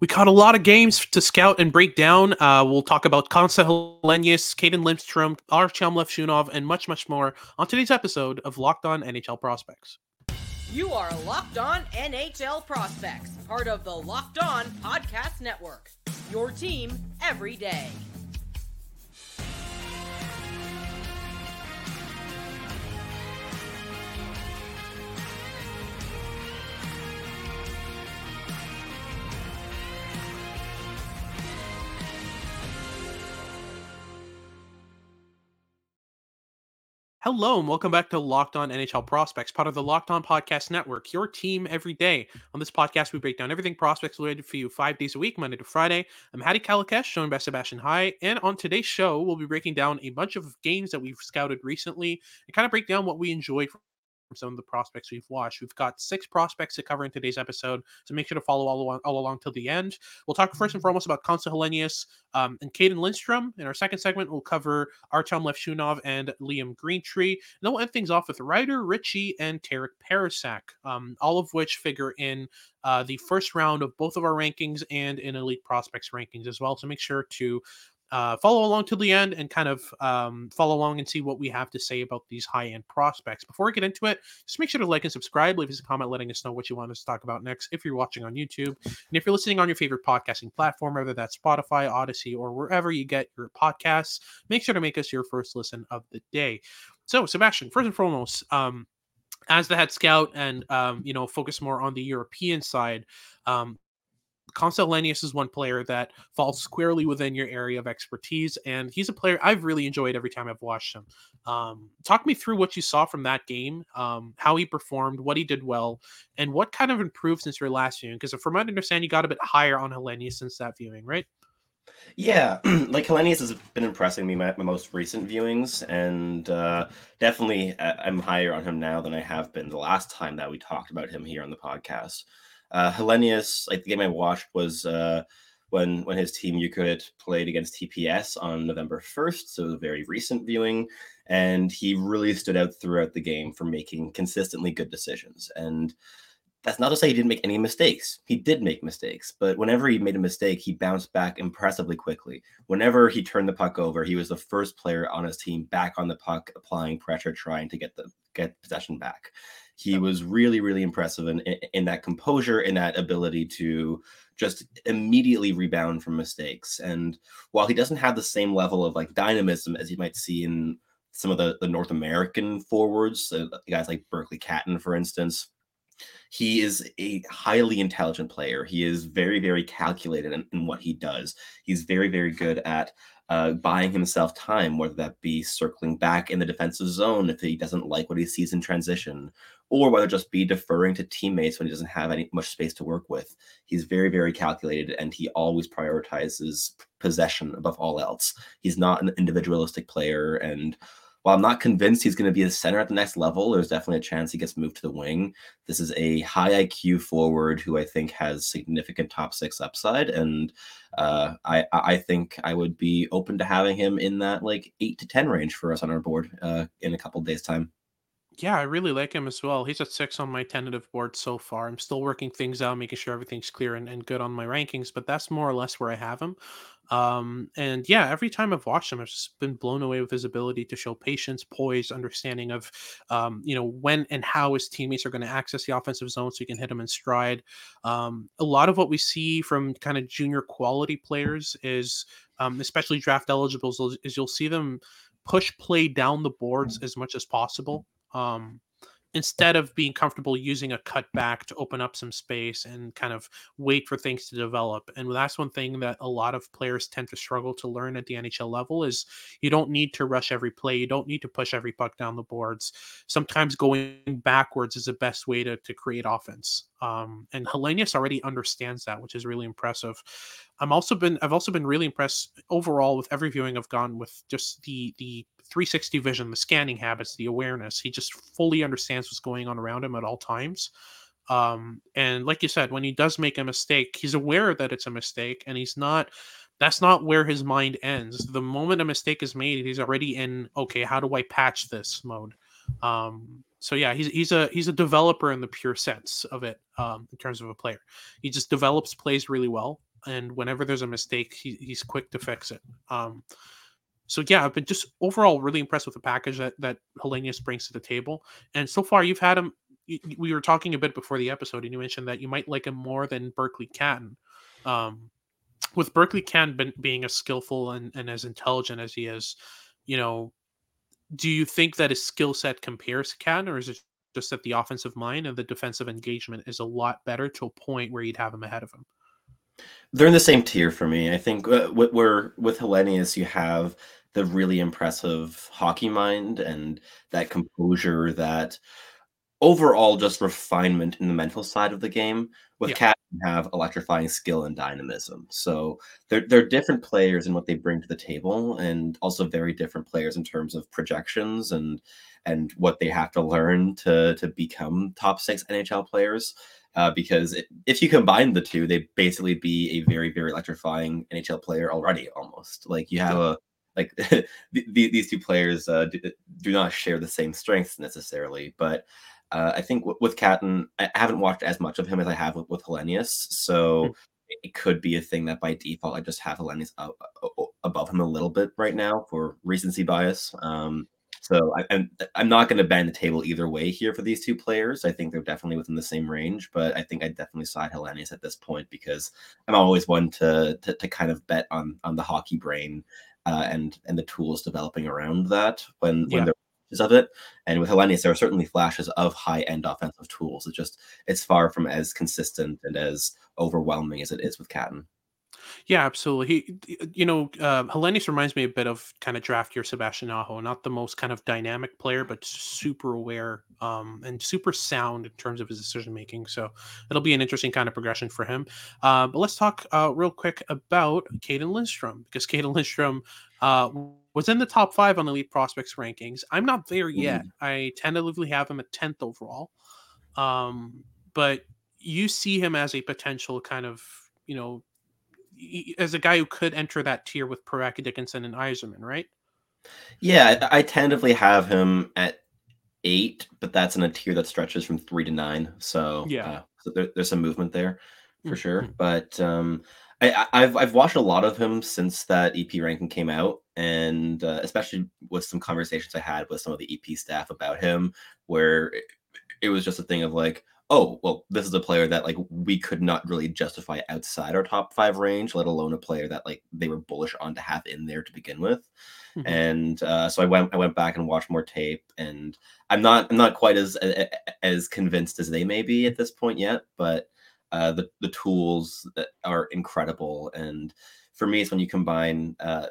We caught a lot of games to scout and break down. Uh, we'll talk about Konsta Helenius, Cayden Lindstrom, Artyom Levshunov, and much, much more on today's episode of Locked On NHL Prospects. You are Locked On NHL Prospects, part of the Locked On Podcast Network. Your team every day. Hello and welcome back to Locked On NHL Prospects, part of the Locked On Podcast Network, your team every day. On this podcast, we break down everything prospects related for you five days a week, Monday to Friday. I'm Hadi Kalakeche, joined by Sebastian High, and on today's show, we'll be breaking down a bunch of games that we've scouted recently and kind of break down what we enjoyed from some of the prospects we've watched. We've got six prospects to cover in today's episode, so make sure to follow all along, all along till the end. We'll talk first and mm-hmm. foremost about Konsta Helenius um, and Cayden Lindstrom. In our second segment, we'll cover Artyom Levshunov and Liam Greentree. And then we'll end things off with Ryder Ritchie and Terik Parascak, um, all of which figure in uh, the first round of both of our rankings and in Elite Prospects rankings as well. So make sure to uh, follow along to the end and kind of um, follow along and see what we have to say about these high end prospects. Before we get into it, just make sure to like and subscribe. Leave us a comment letting us know what you want us to talk about next if you're watching on YouTube. And if you're listening on your favorite podcasting platform, whether that's Spotify, Audacy, or wherever you get your podcasts, make sure to make us your first listen of the day. So, Sebastian, first and foremost, um, as the head scout and um, you know focus more on the European side, um, Konsta is one player that falls squarely within your area of expertise, and he's a player I've really enjoyed every time I've watched him. Um, talk me through what you saw from that game, um, how he performed, what he did well, and what kind of improved since your last viewing. Because from what I understand, you got a bit higher on Helenius since that viewing, right? Yeah, like Helenius has been impressing me my, my most recent viewings, and uh, definitely uh, I'm higher on him now than I have been the last time that we talked about him here on the podcast. Uh, Helenius, like the game I watched was uh, when when his team Jukurit played against TPS on November 1st, so very recent viewing, and he really stood out throughout the game for making consistently good decisions. And that's not to say he didn't make any mistakes. He did make mistakes, but whenever he made a mistake, he bounced back impressively quickly. Whenever he turned the puck over, he was the first player on his team back on the puck, applying pressure, trying to get the get possession back he was really really impressive in, in that composure in that ability to just immediately rebound from mistakes. And while he doesn't have the same level of like dynamism as you might see in some of the, the north american forwards uh, guys like berkeley catton for instance he is a highly intelligent player. He is very very calculated in, in what he does. He's very very good at uh, buying himself time, whether that be circling back in the defensive zone if he doesn't like what he sees in transition, or whether just be deferring to teammates when he doesn't have any much space to work with. He's very, very calculated, and he always prioritizes possession above all else. He's not an individualistic player, and while I'm not convinced he's going to be a center at the next level, there's definitely a chance he gets moved to the wing. This is a high IQ forward who I think has significant top six upside, and uh, I I think I would be open to having him in that like eight to ten range for us on our board uh, in a couple days time. Yeah, I really like him as well. He's at six on my tentative board so far. I'm still working things out, making sure everything's clear and, and good on my rankings, but that's more or less where I have him. Um, and yeah, every time I've watched him, I've just been blown away with his ability to show patience, poise, understanding of, um, you know, when and how his teammates are going to access the offensive zone so he can hit them in stride. Um, a lot of what we see from kind of junior quality players is, um, especially draft eligibles, is you'll see them push play down the boards as much as possible. Um, instead of being comfortable using a cutback to open up some space and kind of wait for things to develop. And that's one thing that a lot of players tend to struggle to learn at the NHL level is you don't need to rush every play. You don't need to push every puck down the boards. Sometimes going backwards is the best way to, to create offense. Um, and Helenius already understands that, which is really impressive. I'm also been I've also been really impressed overall with every viewing I've gone with just the the 360 vision, the scanning habits, the awareness. He just fully understands what's going on around him at all times. Um, and like you said, when he does make a mistake, he's aware that it's a mistake, and he's not. That's not where his mind ends. The moment a mistake is made, he's already in. Okay, how do I patch this mode? Um, so yeah, he's he's a he's a developer in the pure sense of it, um, in terms of a player. He just develops plays really well, and whenever there's a mistake, he, he's quick to fix it. Um, so yeah, I've been just overall really impressed with the package that that Helenius brings to the table. And so far, you've had him. We were talking a bit before the episode, and you mentioned that you might like him more than Berkeley Catton. Um, with Berkeley Catton being as skillful and, and as intelligent as he is, you know, do you think that his skill set compares to Catton, or is it just that the offensive mind and the defensive engagement is a lot better to a point where you'd have him ahead of him? They're in the same tier for me. I think uh, where with Helenius, you have the really impressive hockey mind and that composure, that overall just refinement in the mental side of the game. With yeah. Cat, have electrifying skill and dynamism. So they're they're different players in what they bring to the table, and also very different players in terms of projections and and what they have to learn to to become top six NHL players uh, because it, if you combine the two, they basically be a very, very electrifying NHL player already. Almost like you have a like the, the, these two players uh, do, do, not share the same strengths necessarily, but uh, I think w- with Catton, I haven't watched as much of him as I have with, with Helenius, so. Mm-hmm. It could be a thing that by default I just have Helenius above him a little bit right now for recency bias. Um, so I, am I'm, I'm not going to bend the table either way here for these two players. I think they're definitely within the same range, but I think I definitely side Helenius at this point because I'm always one to, to, to kind of bet on on the hockey brain uh, and and the tools developing around that when yeah. when there of it. And with Helenius, there are certainly flashes of high end offensive tools. It's just it's far from as consistent and as overwhelming as it is with Catton. Yeah, absolutely. He, you know, uh, Helenius reminds me a bit of kind of draft year Sebastian Aho, not the most kind of dynamic player, but super aware um, and super sound in terms of his decision making. So it'll be an interesting kind of progression for him. Uh, but let's talk uh, real quick about Cayden Lindstrom because Cayden Lindstrom uh, was in the top five on Elite Prospects rankings. I'm not there yet. Mm. I tentatively have him at 10th overall. Um, but you see him as a potential kind of, you know, as a guy who could enter that tier with Parekh, Dickinson, and Eiserman, right? Yeah, I, I tentatively have him at eight, but that's in a tier that stretches from three to nine. So yeah, uh, so there, there's some movement there for mm-hmm. sure. But um, I, have I've watched a lot of him since that EP ranking came out, and uh, especially with some conversations I had with some of the EP staff about him, where it, it was just a thing of like, oh, well, this is a player that like we could not really justify outside our top five range, let alone a player that like they were bullish on to have in there to begin with. Mm-hmm. And uh, so I went I went back and watched more tape, and I'm not I'm not quite as as convinced as they may be at this point yet, but uh, the the tools are incredible. And for me, it's when you combine. Uh,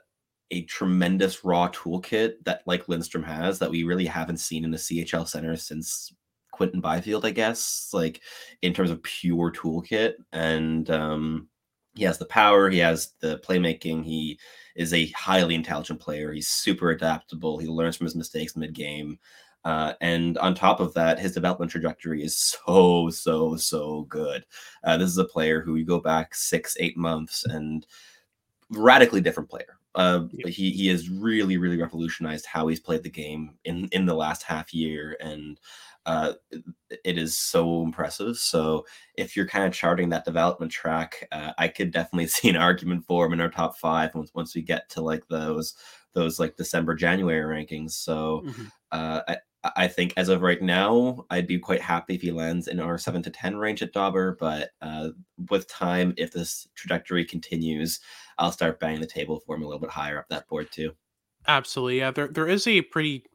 a tremendous raw toolkit that like Lindstrom has that we really haven't seen in the CHL center since Quinton Byfield, I guess, like in terms of pure toolkit. And um, he has the power, he has the playmaking, he is a highly intelligent player. He's super adaptable. He learns from his mistakes mid game. Uh, and on top of that, his development trajectory is so, so, so good. Uh, this is a player who you go back six, eight months and radically different player. Uh, he he has really really revolutionized how he's played the game in in the last half year, and uh, it is so impressive. So if you're kind of charting that development track, uh, I could definitely see an argument for him in our top five once once we get to like those those like December January rankings. So mm-hmm. uh, I. I think as of right now, I'd be quite happy if he lands in our seven to ten range at Dauber. But uh, with time, if this trajectory continues, I'll start banging the table for him a little bit higher up that board too. Absolutely, yeah. There there is a pretty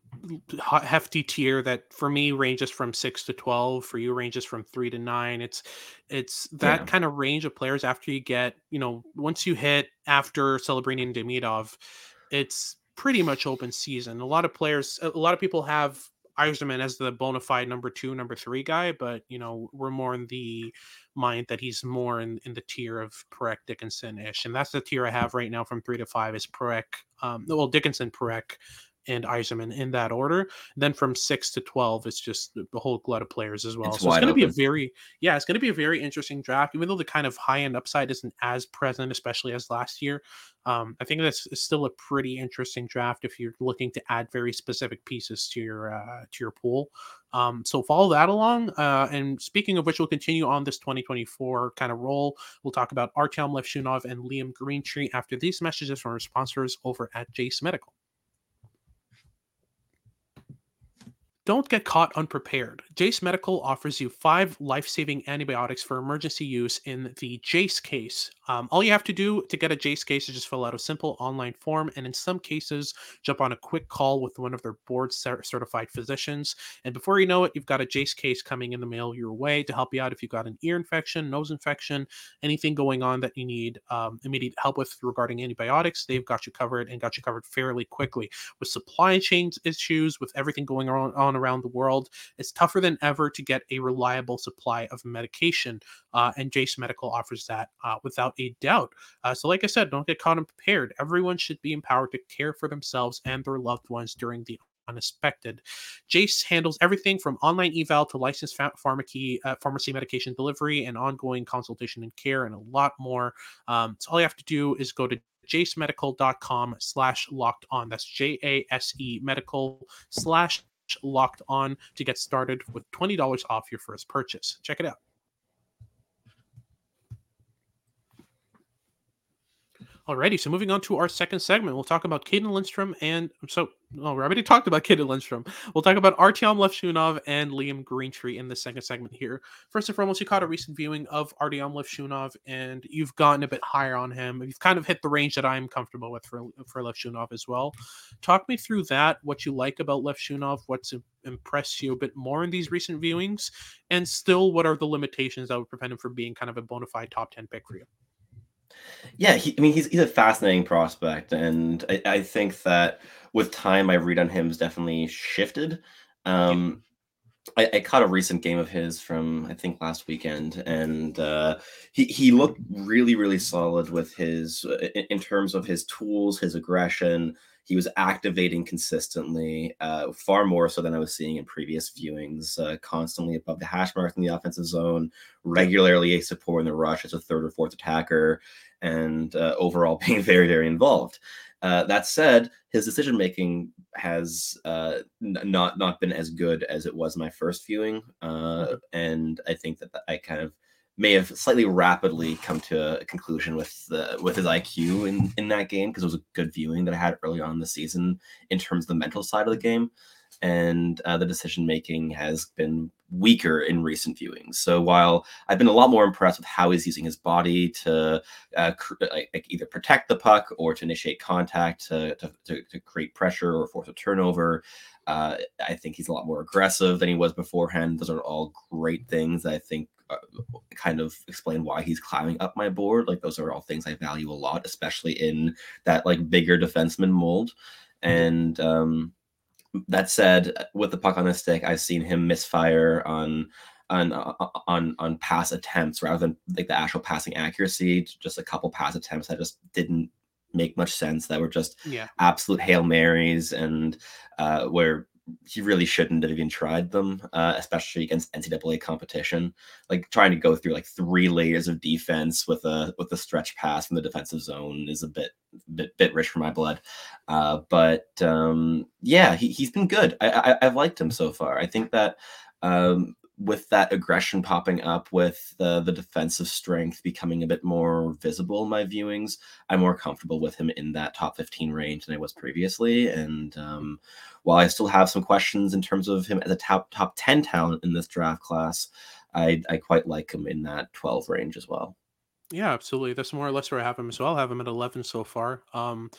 hefty tier that for me ranges from six to 12 for you ranges from three to nine it's it's that yeah. kind of range of players after you get you know once you hit after Celebrini and demidov it's pretty much open season a lot of players a lot of people have Eiserman as the bona fide number two, number three guy, but you know, we're more in the mind that he's more in, in the tier of Parekh Dickinson ish. And that's the tier I have right now from three to five is Parekh, um, well, Dickinson, Parekh, and Eiserman in that order. Then from six to twelve, it's just the whole glut of players as well. It's so it's going to be a very yeah, it's going to be a very interesting draft. Even though the kind of high end upside isn't as present, especially as last year, um, I think that's still a pretty interesting draft if you're looking to add very specific pieces to your uh, to your pool. Um, so follow that along. Uh, and speaking of which, we'll continue on this 2024 kind of roll. We'll talk about Artyom Levshunov and Liam Greentree after these messages from our sponsors over at Jase Medical. Don't get caught unprepared. Jase Medical offers you five life saving antibiotics for emergency use in the Jase case. Um, all you have to do to get a Jase case is just fill out a simple online form, and in some cases, jump on a quick call with one of their board certified physicians. And before you know it, you've got a Jase case coming in the mail your way to help you out if you've got an ear infection, nose infection, anything going on that you need um, immediate help with regarding antibiotics. They've got you covered and got you covered fairly quickly. With supply chain issues, with everything going on, around the world, it's tougher than ever to get a reliable supply of medication. Uh, and Jase Medical offers that uh, without a doubt. Uh, so, like I said, don't get caught unprepared. Everyone should be empowered to care for themselves and their loved ones during the unexpected. Jase handles everything from online eval to licensed ph- pharmacy, uh, pharmacy medication delivery and ongoing consultation and care and a lot more. Um, so all you have to do is go to jasemedical.com slash locked on. That's J-A-S-E medical slash locked on to get started with $20 off your first purchase. Check it out. Alrighty, so moving on to our second segment, we'll talk about Cayden Lindstrom and so oh, we already talked about Cayden Lindstrom. We'll talk about Artyom Levshunov and Liam Greentree in the second segment here. First and foremost, you caught a recent viewing of Artyom Levshunov, and you've gotten a bit higher on him. You've kind of hit the range that I'm comfortable with for for Levshunov as well. Talk me through that. What you like about Levshunov? What's impressed you a bit more in these recent viewings, and still, what are the limitations that would prevent him from being kind of a bona fide top ten pick for you? Yeah, he, I mean, he's he's a fascinating prospect, and I, I think that with time, my read on him has definitely shifted. Um, I, I caught a recent game of his from I think last weekend, and uh, he he looked really really solid with his in, in terms of his tools, his aggression. He was activating consistently, uh, far more so than I was seeing in previous viewings. Uh, constantly above the hash mark in the offensive zone, regularly a support in the rush as a third or fourth attacker, and uh, overall being very very involved. Uh, that said, his decision making has uh, n- not not been as good as it was my first viewing, uh, and I think that I kind of may have slightly rapidly come to a conclusion with the with his IQ in in that game because it was a good viewing that I had early on in the season in terms of the mental side of the game, and uh, the decision making has been weaker in recent viewings. So while I've been a lot more impressed with how he's using his body to uh, cr- like, like either protect the puck or to initiate contact to, to, to, to create pressure or force a turnover. Uh, I think he's a lot more aggressive than he was beforehand. Those are all great things I think uh, kind of explain why he's climbing up my board. Like those are all things I value a lot, especially in that like bigger defenseman mold. And um, that said, with the puck on the stick, I've seen him misfire on on on on pass attempts rather than like the actual passing accuracy. Just a couple pass attempts that just didn't make much sense. That were just Yeah. absolute hail marys, and uh, where he really shouldn't have even tried them, uh, especially against NCAA competition. Like trying to go through like three layers of defense with a with a stretch pass from the defensive zone is a bit bit bit rich for my blood. Uh, but um, yeah, he he's been good. I, I I've liked him so far. I think that um, with that aggression popping up, with the the defensive strength becoming a bit more visible in my viewings, I'm more comfortable with him in that top 15 range than I was previously. And um, while I still have some questions in terms of him as a top top 10 talent in this draft class, I I quite like him in that 12 range as well. Yeah, absolutely. That's more or less where I have him as well. I have him at 11 so far. Um,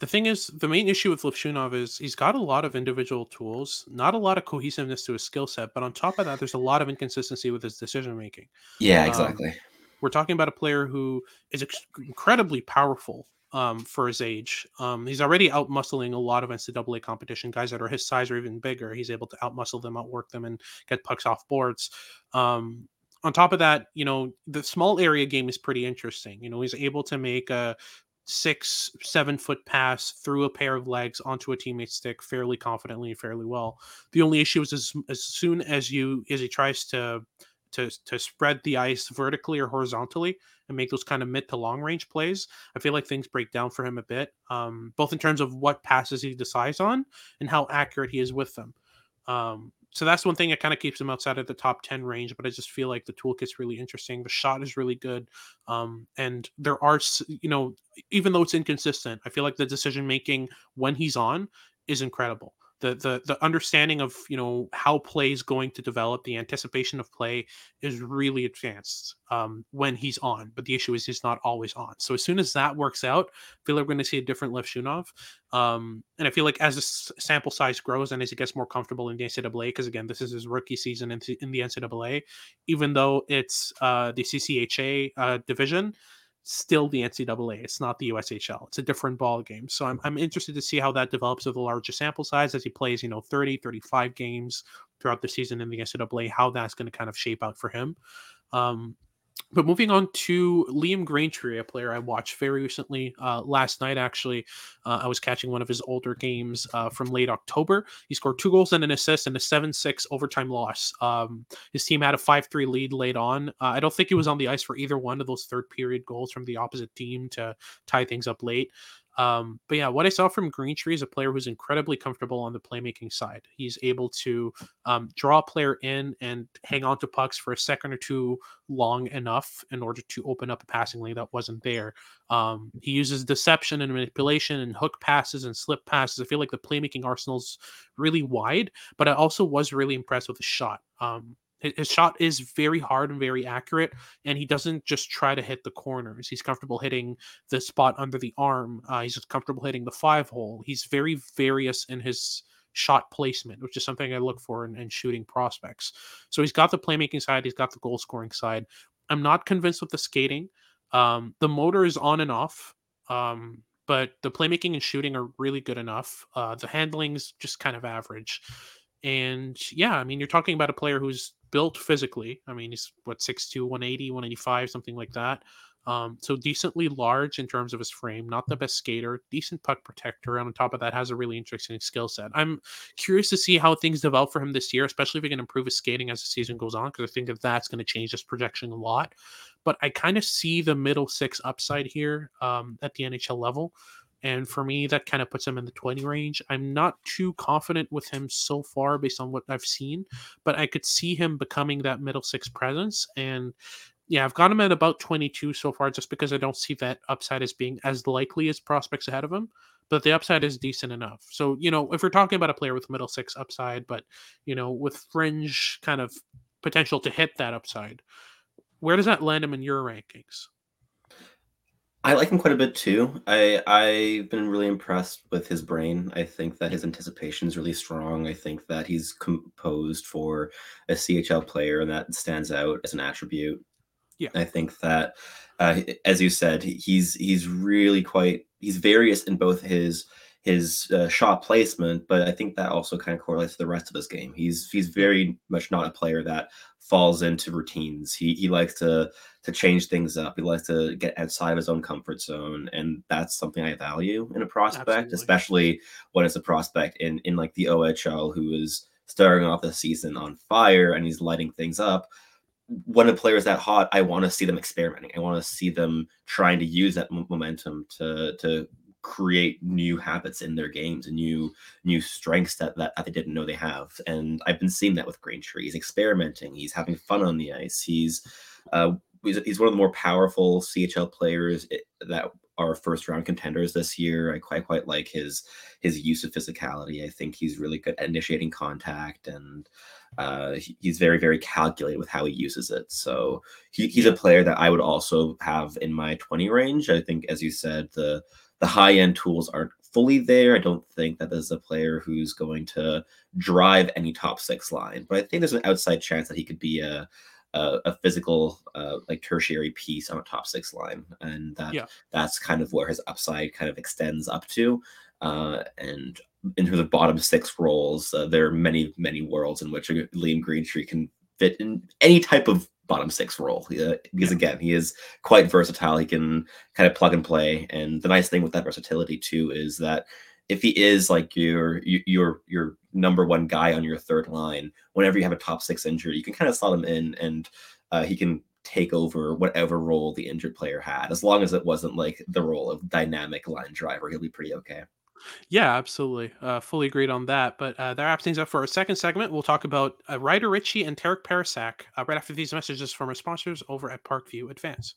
the thing is, the main issue with Levshunov is he's got a lot of individual tools, not a lot of cohesiveness to his skill set, but on top of that, there's a lot of inconsistency with his decision making. Yeah, Um, exactly. We're talking about a player who is ex- incredibly powerful um, for his age. Um, he's already out muscling a lot of NCAA competition guys that are his size or even bigger. He's able to out muscle them, outwork them, and get pucks off boards. Um, on top of that, you know, the small area game is pretty interesting. You know, he's able to make a six, seven foot pass through a pair of legs onto a teammate's stick fairly confidently and fairly well. The only issue is as, as soon as you as he tries to to to spread the ice vertically or horizontally and make those kind of mid to long range plays, I feel like things break down for him a bit, um, both in terms of what passes he decides on and how accurate he is with them. Um, so that's one thing that kind of keeps him outside of the top 10 range but i just feel like the toolkit's really interesting. The shot is really good um, and there are you know even though it's inconsistent i feel like the decision making when he's on is incredible the the the understanding of you know how play is going to develop the anticipation of play is really advanced um, when he's on but the issue is he's not always on. So as soon as that works out i feel like we're going to see a different Levshunov um, and i feel like as the sample size grows and as he gets more comfortable in the ncaa because again this is his rookie season in, in the ncaa even though it's uh, the ccha uh, division still the NCAA. It's not the USHL. It's a different ball game. So I'm, I'm interested to see how that develops with a larger sample size as he plays, you know, 30, 35 games throughout the season in the NCAA, how that's going to kind of shape out for him. Um, but moving on to Liam Greentree, a player I watched very recently, uh, last night actually, uh, I was catching one of his older games uh, from late October. He scored two goals and an assist in a 7 6 overtime loss. Um, his team had a 5 3 lead late on. Uh, I don't think he was on the ice for either one of those third period goals from the opposite team to tie things up late. Um, but yeah, what I saw from Greentree is a player who's incredibly comfortable on the playmaking side. He's able to um, draw a player in and hang on to pucks for a second or two long enough in order to open up a passing lane that wasn't there. Um, he uses deception and manipulation and hook passes and slip passes. I feel like the playmaking arsenal's really wide, but I also was really impressed with the shot. Um, his shot is very hard and very accurate, and he doesn't just try to hit the corners. He's comfortable hitting the spot under the arm. Uh, he's comfortable hitting the five hole. He's very various in his shot placement, which is something I look for in, in shooting prospects. So he's got the playmaking side, he's got the goal scoring side. I'm not convinced with the skating. Um, the motor is on and off, um, but the playmaking and shooting are really good enough. Uh, the handling's just kind of average. And yeah, I mean, you're talking about a player who's built physically. I mean, he's what 6'2, 180, 185, something like that. Um, so decently large in terms of his frame, not the best skater, decent puck protector, and on top of that, has a really interesting skill set. I'm curious to see how things develop for him this year, especially if he can improve his skating as the season goes on, because I think that that's going to change his projection a lot. But I kind of see the middle six upside here um, at the NHL level. And for me, that kind of puts him in the 20 range. I'm not too confident with him so far based on what I've seen, but I could see him becoming that middle six presence. And yeah, I've got him at about 22 so far just because I don't see that upside as being as likely as prospects ahead of him. But the upside is decent enough. So, you know, if we're talking about a player with middle six upside, but, you know, with fringe kind of potential to hit that upside, where does that land him in your rankings? I like him quite a bit too. I I've been really impressed with his brain. I think that his anticipation is really strong. I think that he's composed for a CHL player, and that stands out as an attribute. Yeah, I think that, uh, as you said, he's he's really quite he's various in both his his uh, shot placement, but I think that also kind of correlates to the rest of his game. He's he's very much not a player that falls into routines. He he likes to to change things up. He likes to get outside of his own comfort zone, and that's something I value in a prospect, Absolutely. especially when it's a prospect in in like the OHL who is starting off the season on fire and he's lighting things up. When a player is that hot, I want to see them experimenting. I want to see them trying to use that momentum to to create new habits in their games and new new strengths that, that, that they didn't know they have. And I've been seeing that with Greentree. He's experimenting. He's having fun on the ice. He's uh, he's, he's one of the more powerful CHL players that are first round contenders this year. I quite quite like his his use of physicality. I think he's really good at initiating contact and uh, he's very very calculated with how he uses it. So he, he's a player that I would also have in my 20 range. I think as you said the the high end tools aren't fully there. I don't think that there's a player who's going to drive any top six line, but I think there's an outside chance that he could be a a, a physical uh, like tertiary piece on a top six line, and that yeah. that's kind of where his upside kind of extends up to. Uh, and in terms of bottom six roles, uh, there are many many worlds in which Liam Greentree can fit in any type of bottom six role uh, because again he is quite versatile. He can kind of plug and play, and the nice thing with that versatility too is that if he is like your your your number one guy on your third line, whenever you have a top six injury, you can kind of slot him in, and uh, he can take over whatever role the injured player had, as long as it wasn't like the role of dynamic line driver. He'll be pretty okay. Yeah, absolutely. Uh, fully agreed on that. But uh, that wraps things up for our second segment. We'll talk about uh, Ryder Ritchie and Terik Parascak uh, right after these messages from our sponsors over at Parkview Advance.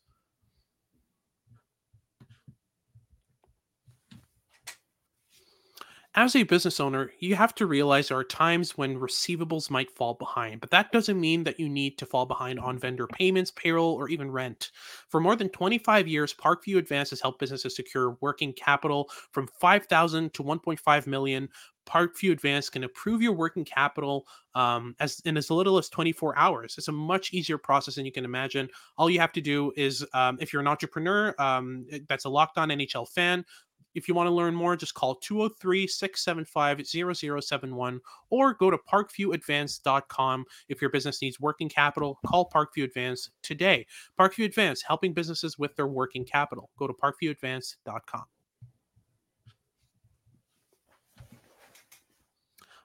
As a business owner, you have to realize there are times when receivables might fall behind, but that doesn't mean that you need to fall behind on vendor payments, payroll, or even rent. For more than 25 years, Parkview Advance has helped businesses secure working capital from 5,000 to 1.5 million. Parkview Advance can approve your working capital um, as in as little as 24 hours. It's a much easier process than you can imagine. All you have to do is, um, if you're an entrepreneur um, that's a locked on NHL fan, if you want to learn more, just call 203 675 0071 or go to parkviewadvance.com. If your business needs working capital, call Parkview Advance today. Parkview Advance, helping businesses with their working capital. Go to parkviewadvance.com.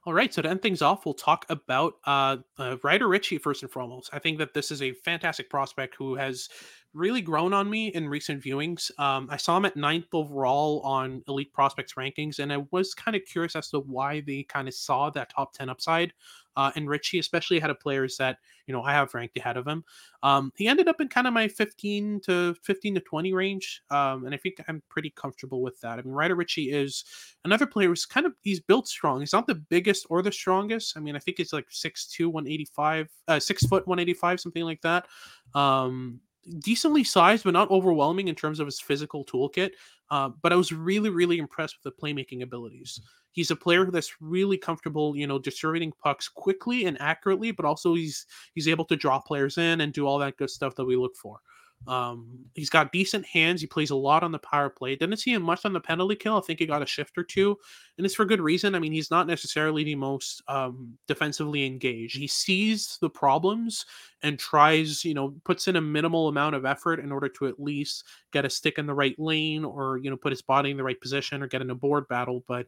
All right, so to end things off, we'll talk about uh, uh, Ryder Ritchie first and foremost. I think that this is a fantastic prospect who has really grown on me in recent viewings. Um, I saw him at ninth overall on Elite Prospects rankings, and I was kind of curious as to why they kind of saw that top 10 upside. Uh, and Ritchie, especially ahead of players that you know I have ranked ahead of him. Um, he ended up in kind of my 15 to 15 to 20 range, um, and I think I'm pretty comfortable with that. I mean, Ryder Ritchie is another player who's kind of he's built strong. He's not the biggest or the strongest. I mean, I think he's like 6'2", 185, uh, six foot 185, something like that. Um, decently sized, but not overwhelming in terms of his physical toolkit. Uh, but I was really, really impressed with the playmaking abilities. He's a player that's really comfortable, you know, distributing pucks quickly and accurately, but also he's he's able to draw players in and do all that good stuff that we look for. Um, he's got decent hands. He plays a lot on the power play. Didn't see him much on the penalty kill. I think he got a shift or two, and it's for good reason. I mean, he's not necessarily the most um, defensively engaged. He sees the problems and tries, you know, puts in a minimal amount of effort in order to at least get a stick in the right lane or you know put his body in the right position or get in a board battle. But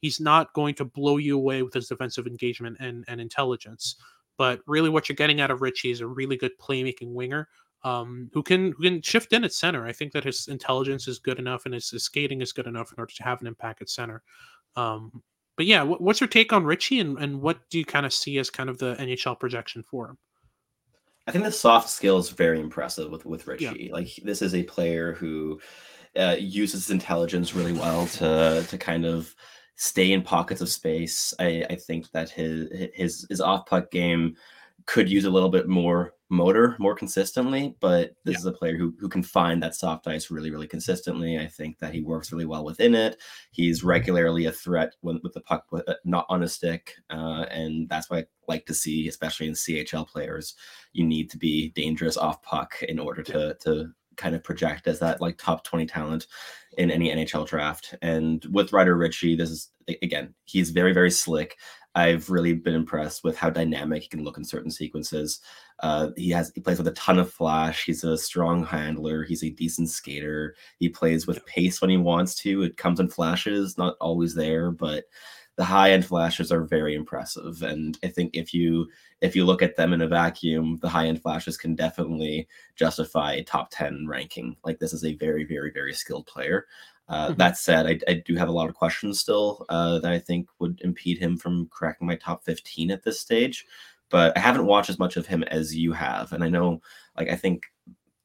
he's not going to blow you away with his defensive engagement and and intelligence. But really, what you're getting out of Ritchie is a really good playmaking winger um, who can who can shift in at center. I think that his intelligence is good enough and his, his skating is good enough in order to have an impact at center. Um, but yeah, what, what's your take on Ritchie and, and what do you kind of see as kind of the NHL projection for him? I think the soft skill is very impressive with with Ritchie. Yeah. Like this is a player who uh, uses intelligence really well to to kind of stay in pockets of space. I, I think that his his his off puck game could use a little bit more motor more consistently, but this yeah. is a player who, who can find that soft ice really, really consistently. I think that he works really well within it. He's regularly a threat when, with the puck with, uh, not on a stick, uh, and that's what I like to see, especially in CHL players. You need to be dangerous off puck in order to to kind of project as that like top 20 talent in any NHL draft. And with Ryder Ritchie, this is again, he's very, very slick. I've really been impressed with how dynamic he can look in certain sequences. Uh, he has he plays with a ton of flash. He's a strong handler. He's a decent skater. He plays with pace when he wants to. It comes in flashes, not always there, but the high end flashes are very impressive. And I think if you if you look at them in a vacuum, the high end flashes can definitely justify a top ten ranking. Like this is a very very very skilled player. Uh, mm-hmm. That said, I, I, do have a lot of questions still uh, that I think would impede him from cracking my top 15 at this stage. But I haven't watched as much of him as you have. And I know, like, I think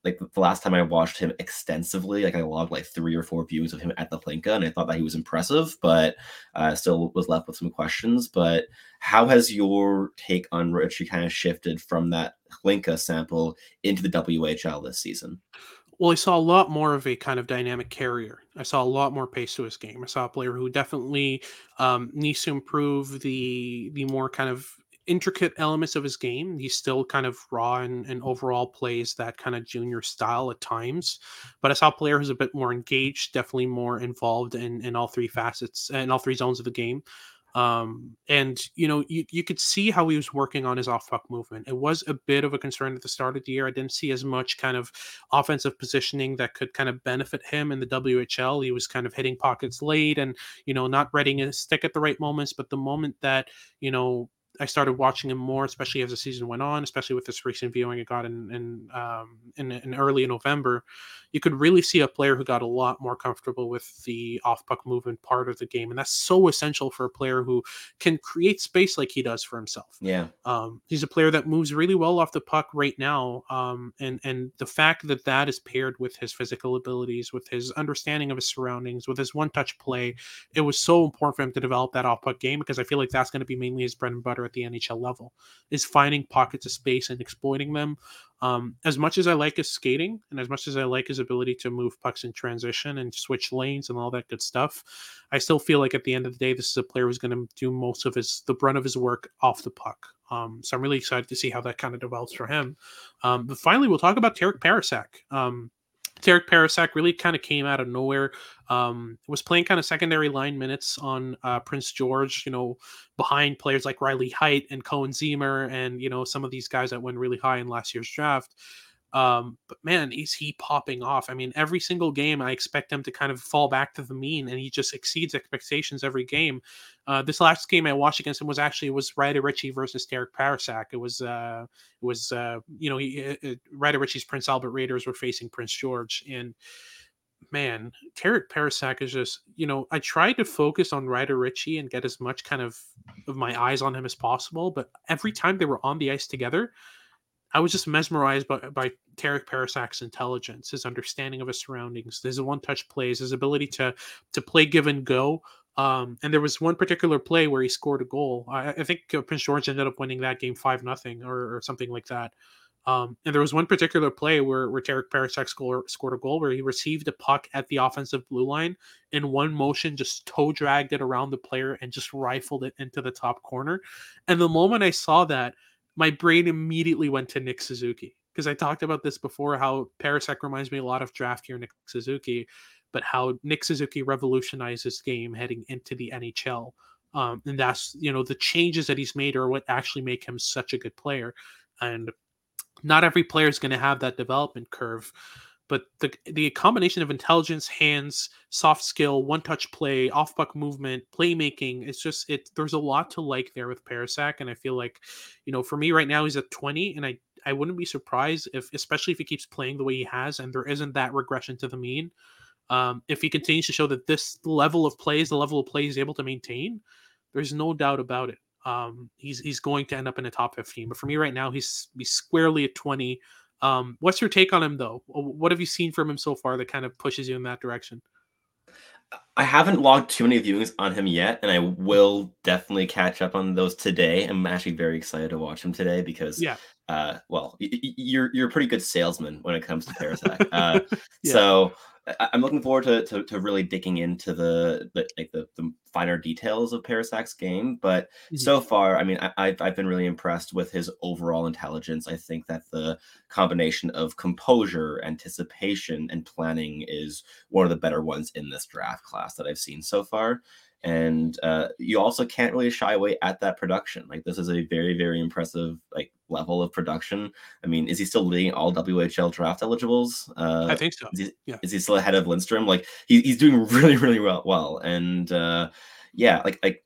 like the last time I watched him extensively, like I logged like three or four views of him at the Hlinka, and I thought that he was impressive, but uh, still was left with some questions. But how has your take on Ritchie kind of shifted from that Hlinka sample into the WHL this season? Well, I saw a lot more of a kind of dynamic carrier. I saw a lot more pace to his game. I saw a player who definitely um, needs to improve the the more kind of intricate elements of his game. He's still kind of raw and, and overall plays that kind of junior style at times. But I saw a player who's a bit more engaged, definitely more involved in, in all three facets and all three zones of the game. Um, and you know, you, you could see how he was working on his off puck movement. It was a bit of a concern at the start of the year. I didn't see as much kind of offensive positioning that could kind of benefit him in the WHL. He was kind of hitting pockets late and you know not reading his stick at the right moments. But the moment that you know I started watching him more, especially as the season went on, especially with this recent viewing I got in in, um, in, in early November. You could really see a player who got a lot more comfortable with the off puck movement part of the game, and that's so essential for a player who can create space like he does for himself. Yeah, um, he's a player that moves really well off the puck right now, um, and and the fact that that is paired with his physical abilities, with his understanding of his surroundings, with his one touch play, it was so important for him to develop that off puck game because I feel like that's going to be mainly his bread and butter the NHL level is finding pockets of space and exploiting them. Um, as much as I like his skating and as much as I like his ability to move pucks in transition and switch lanes and all that good stuff, I still feel like at the end of the day, this is a player who's going to do most of his the brunt of his work off the puck. Um, so I'm really excited to see how that kind of develops for him. Um, but finally, we'll talk about Terik Parascak. Terik Parascak really kind of came out of nowhere. Um, was playing kind of secondary line minutes on uh, Prince George, you know, behind players like Riley Heidt and Koehn Ziemmer, and you know some of these guys that went really high in last year's draft. Um, but man, is he popping off? I mean, every single game, I expect him to kind of fall back to the mean, and he just exceeds expectations every game. Uh, this last game I watched against him was actually was Ryder Ritchie versus Terik Parascak. It was uh, it was uh, you know uh, uh, Ryder Ritchie's Prince Albert Raiders were facing Prince George, and man, Terik Parascak is just, you know, I tried to focus on Ryder Ritchie and get as much kind of of my eyes on him as possible, but every time they were on the ice together, I was just mesmerized by, by Terik Parascak's intelligence, his understanding of his surroundings, his one-touch plays, his ability to to play give and go. Um, and there was one particular play where he scored a goal. I, I think uh, Prince George ended up winning that game five nothing or, or, something like that. Um, and there was one particular play where, where Terik Parascak score, scored a goal where he received a puck at the offensive blue line in one motion, just toe dragged it around the player and just rifled it into the top corner. And the moment I saw that, my brain immediately went to Nick Suzuki because I talked about this before how Parascak reminds me a lot of draft year Nick Suzuki, but how Nick Suzuki revolutionized this game heading into the NHL. Um, and that's you know the changes that he's made are what actually make him such a good player. And not every player is going to have that development curve but the the combination of intelligence, hands, soft skill, one touch play, off puck movement, playmaking, it's just it. There's a lot to like there with Parascak, and I feel like, you know, for me right now he's at 20, and I I wouldn't be surprised if, especially if he keeps playing the way he has, and there isn't that regression to the mean. Um, if he continues to show that this level of play is the level of play he's able to maintain, there's no doubt about it. Um, he's he's going to end up in the top 15. But for me right now, he's he's squarely at 20. Um, what's your take on him, though? What have you seen from him so far that kind of pushes you in that direction? I haven't logged too many viewings on him yet, and I will definitely catch up on those today. I'm actually very excited to watch him today because, yeah, uh, well, y- y- you're you're a pretty good salesman when it comes to Parascak. Uh, yeah. So I'm looking forward to, to, to really digging into the, the like the, the finer details of Parascak's game. But mm-hmm. so far, I mean, I, have I've been really impressed with his overall intelligence. I think that the combination of composure, anticipation, and planning is one of the better ones in this draft class that I've seen so far and uh, you also can't really shy away at that production. Like this is a very very impressive like level of production. I mean, is he still leading all WHL draft eligibles? Uh, I think so. Is he, yeah. Is he still ahead of Lindstrom? Like he, he's doing really really well. Well, and uh, yeah, like like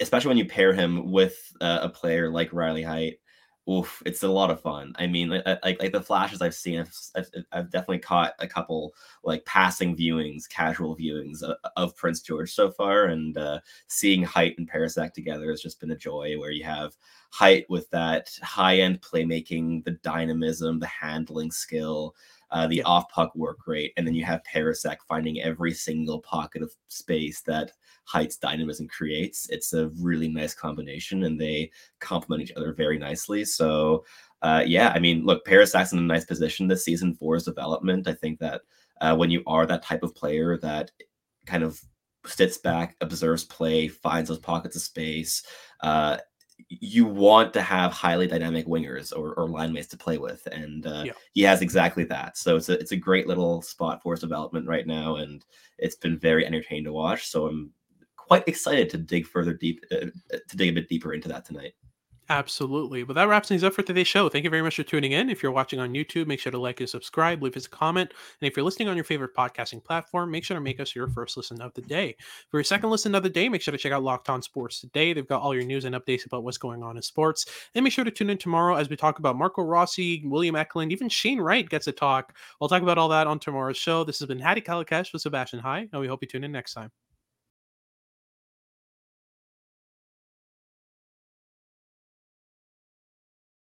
especially when you pair him with uh, a player like Riley Heidt oof, it's a lot of fun. I mean, like like, like the flashes I've seen, I've, I've, definitely caught a couple like passing viewings, casual viewings of, of Prince George so far, and uh, seeing Heidt and Parascak together has just been a joy. Where you have Heidt with that high end playmaking, the dynamism, the handling skill. Uh, the off puck work rate, and then you have Parascak finding every single pocket of space that Heidts dynamism creates. It's a really nice combination, and they complement each other very nicely. So, uh, yeah, I mean, look, Parascak's in a nice position this season for his development. I think that uh, when you are that type of player that kind of sits back, observes play, finds those pockets of space, uh, you want to have highly dynamic wingers or, or line mates to play with, and uh, yeah. he has exactly that. So it's a it's a great little spot for his development right now, and it's been very entertaining to watch. So I'm quite excited to dig further deep, uh, to dig a bit deeper into that tonight. Absolutely. But that wraps things up for today's show. Thank you very much for tuning in. If you're watching on YouTube, make sure to like and subscribe, leave us a comment. And if you're listening on your favorite podcasting platform, make sure to make us your first listen of the day. For your second listen of the day, make sure to check out Locked On Sports today. They've got all your news and updates about what's going on in sports. And make sure to tune in tomorrow as we talk about Marco Rossi, William Eklund, even Shane Wright gets a talk. We'll talk about all that on tomorrow's show. This has been Hadi Kalakeche with Sebastian High, and we hope you tune in next time.